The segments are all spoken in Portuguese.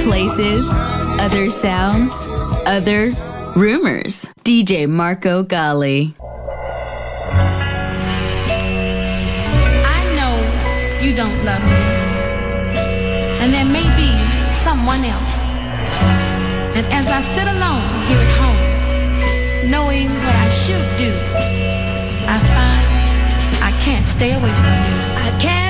places, other sounds, other rumors. DJ Marco Gali. I know you don't love me, and there may be someone else. And as I sit alone here at home, knowing what I should do, I find I can't stay away from you. I can't.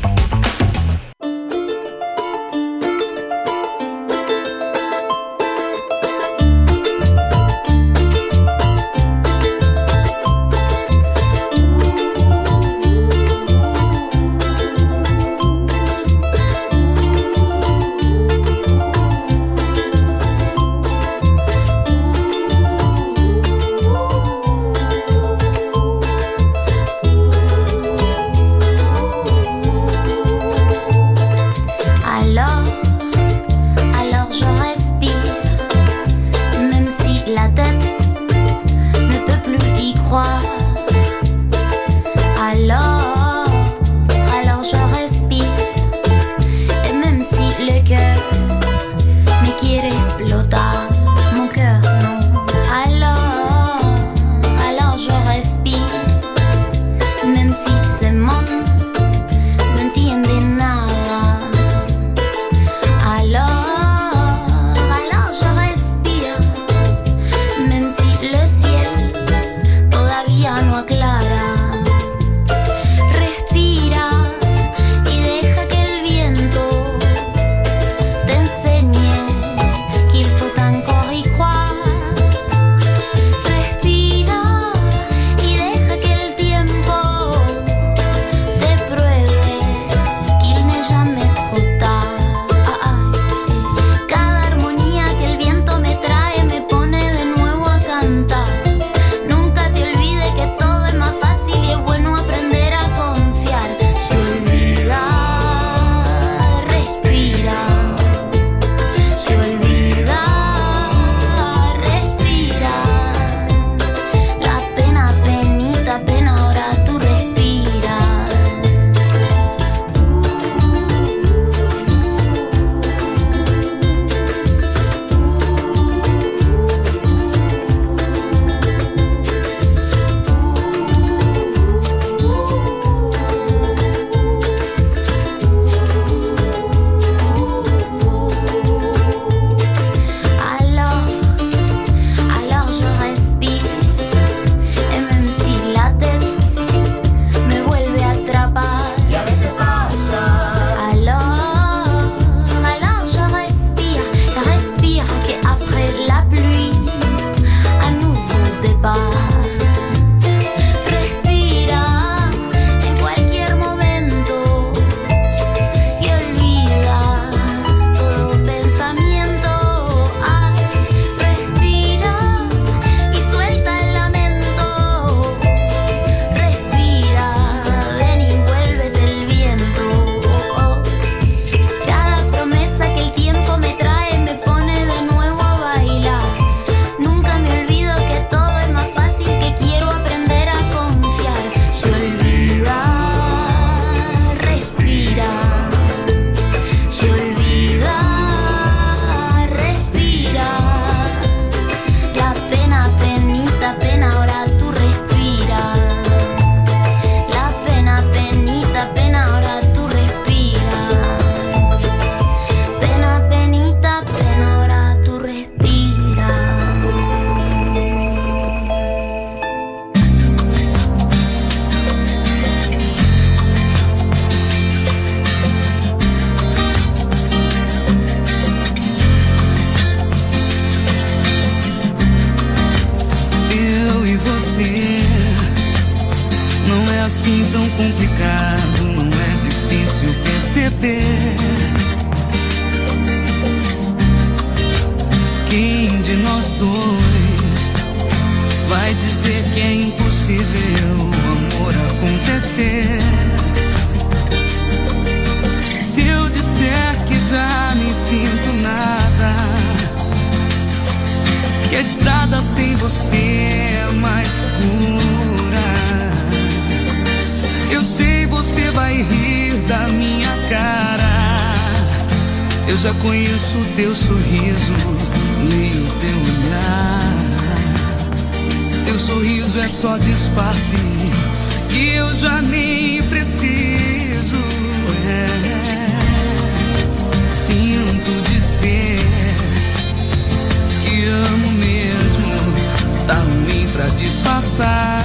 Tá ruim pra disfarçar.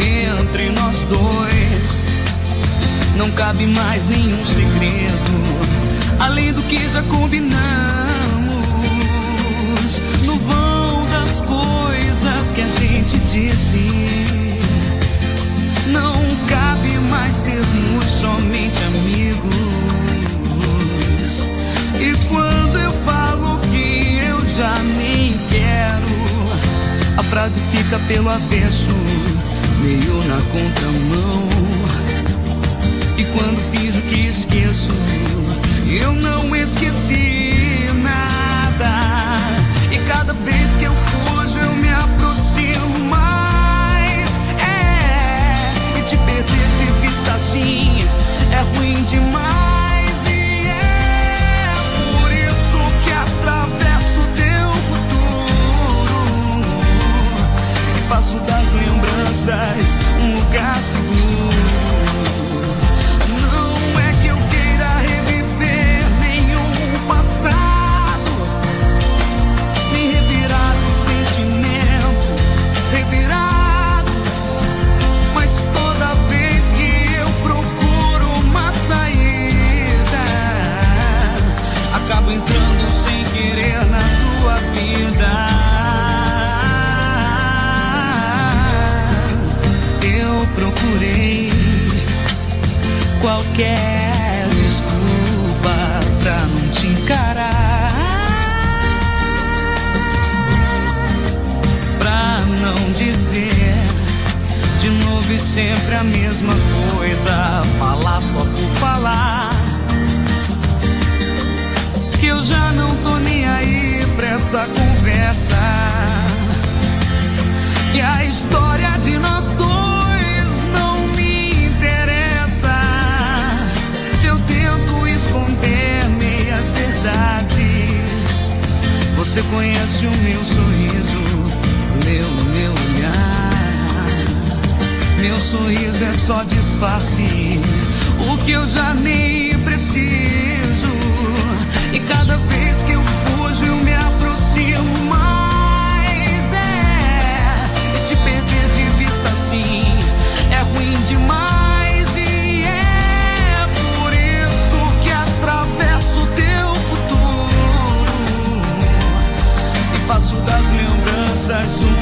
Entre nós dois não cabe mais nenhum segredo, além do que já combinamos. No vão das coisas que a gente disse, não cabe mais sermos somente amigos. E quando eu eu já nem quero, a frase fica pelo avesso, meio na contramão. E quando fiz o que esqueço, eu não esqueci nada. E cada vez que eu fujo, eu me aproximo mais. É, e te perder de vista assim é ruim demais. Faço das lembranças um lugar seguro. Qualquer desculpa pra não te encarar. Pra não dizer de novo e sempre a mesma coisa. Falar só por falar. Que eu já não tô nem aí pra essa conversa. Que a história de nós dois você conhece o meu sorriso, leu no meu olhar. Meu sorriso é só disfarce, o que eu já nem preciso. E cada vez que eu fujo, eu me aproximo mais. É, te perder de vista assim é ruim demais. Lembranças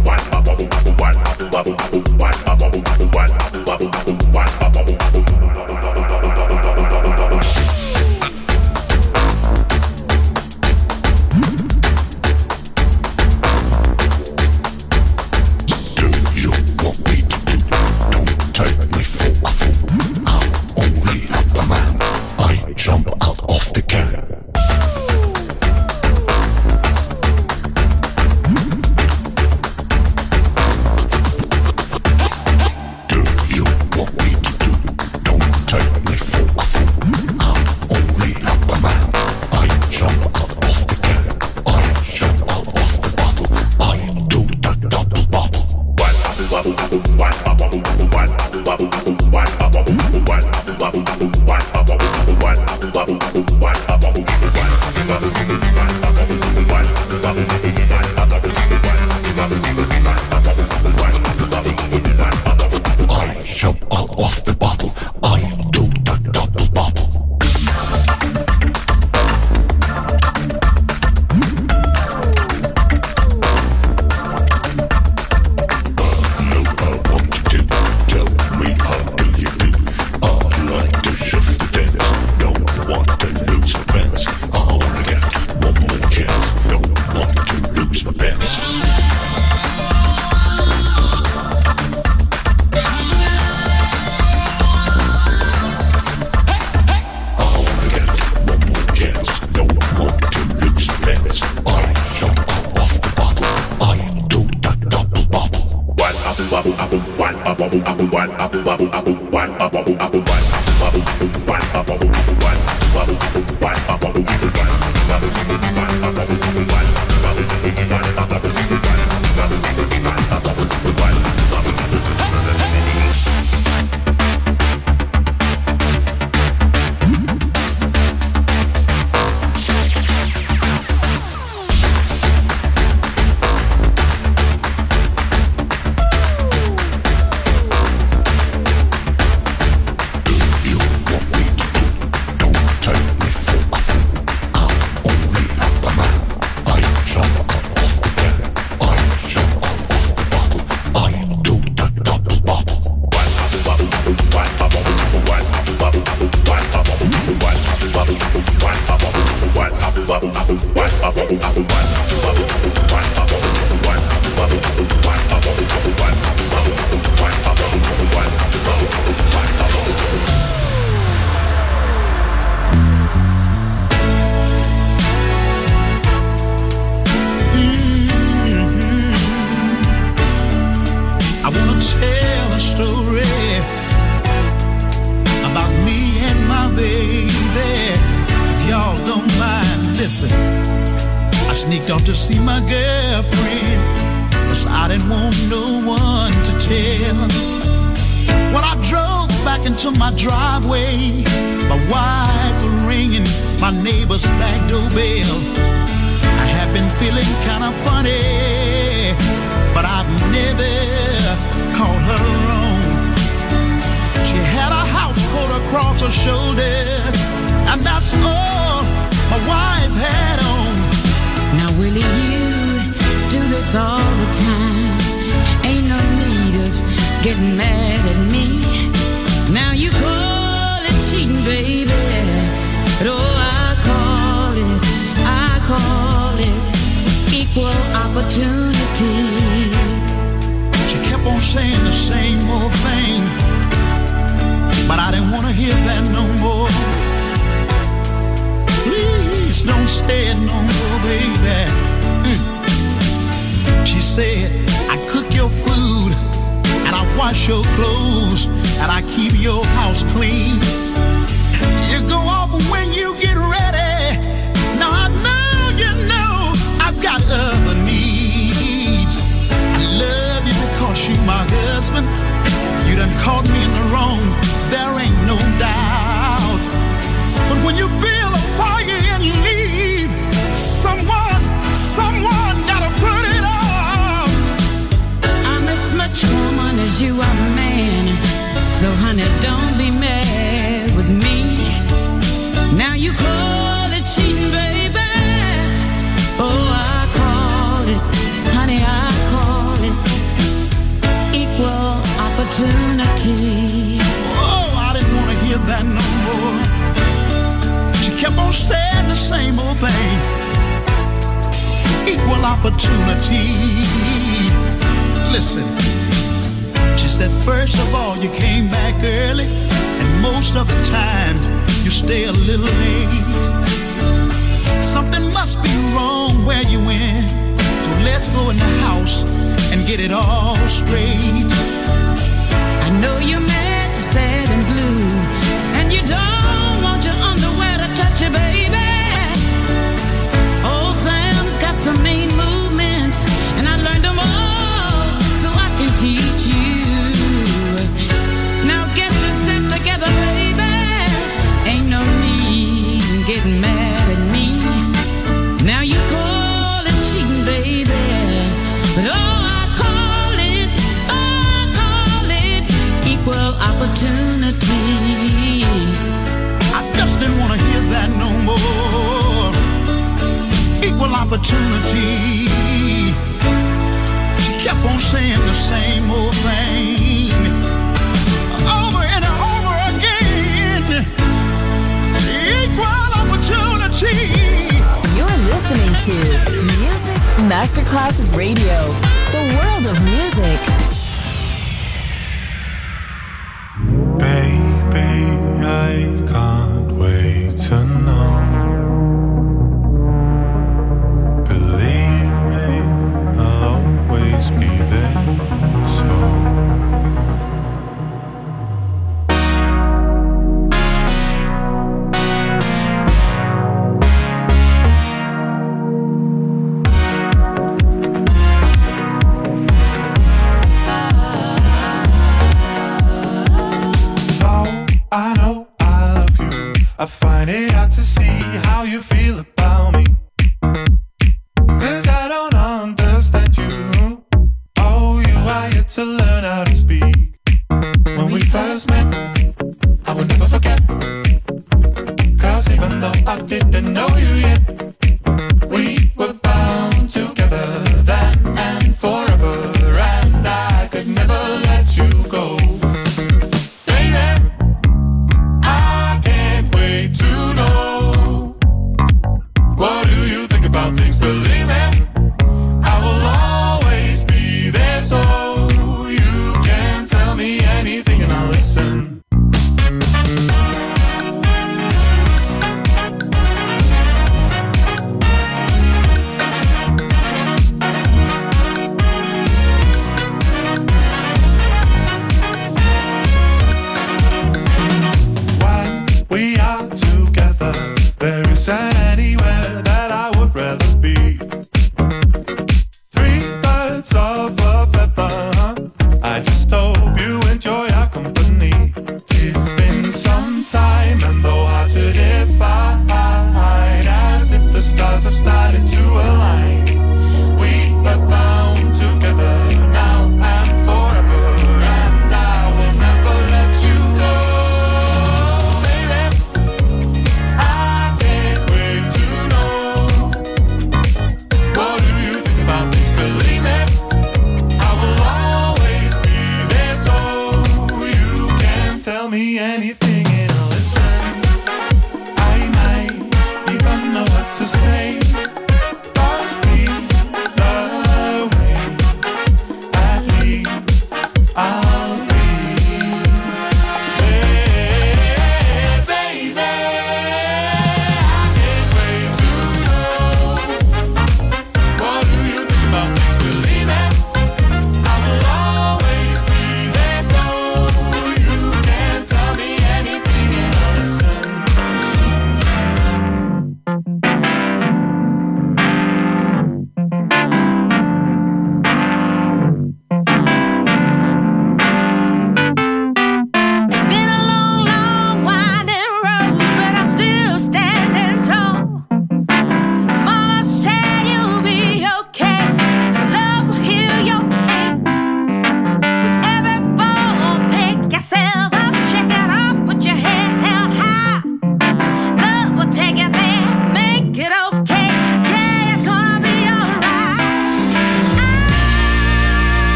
bubble, bubble, wine, bubble, bubble, bubble, bubble. early, and most of the time you stay a little late. Something must be wrong where you went, so let's go in the house and get it all straight. I know you're mad, sad, and blue, and you don't. opportunity. She kept on saying the same old thing over and over again. Equal opportunity. You're listening to Music Masterclass Radio, the world of music. Baby, I come. how you feel.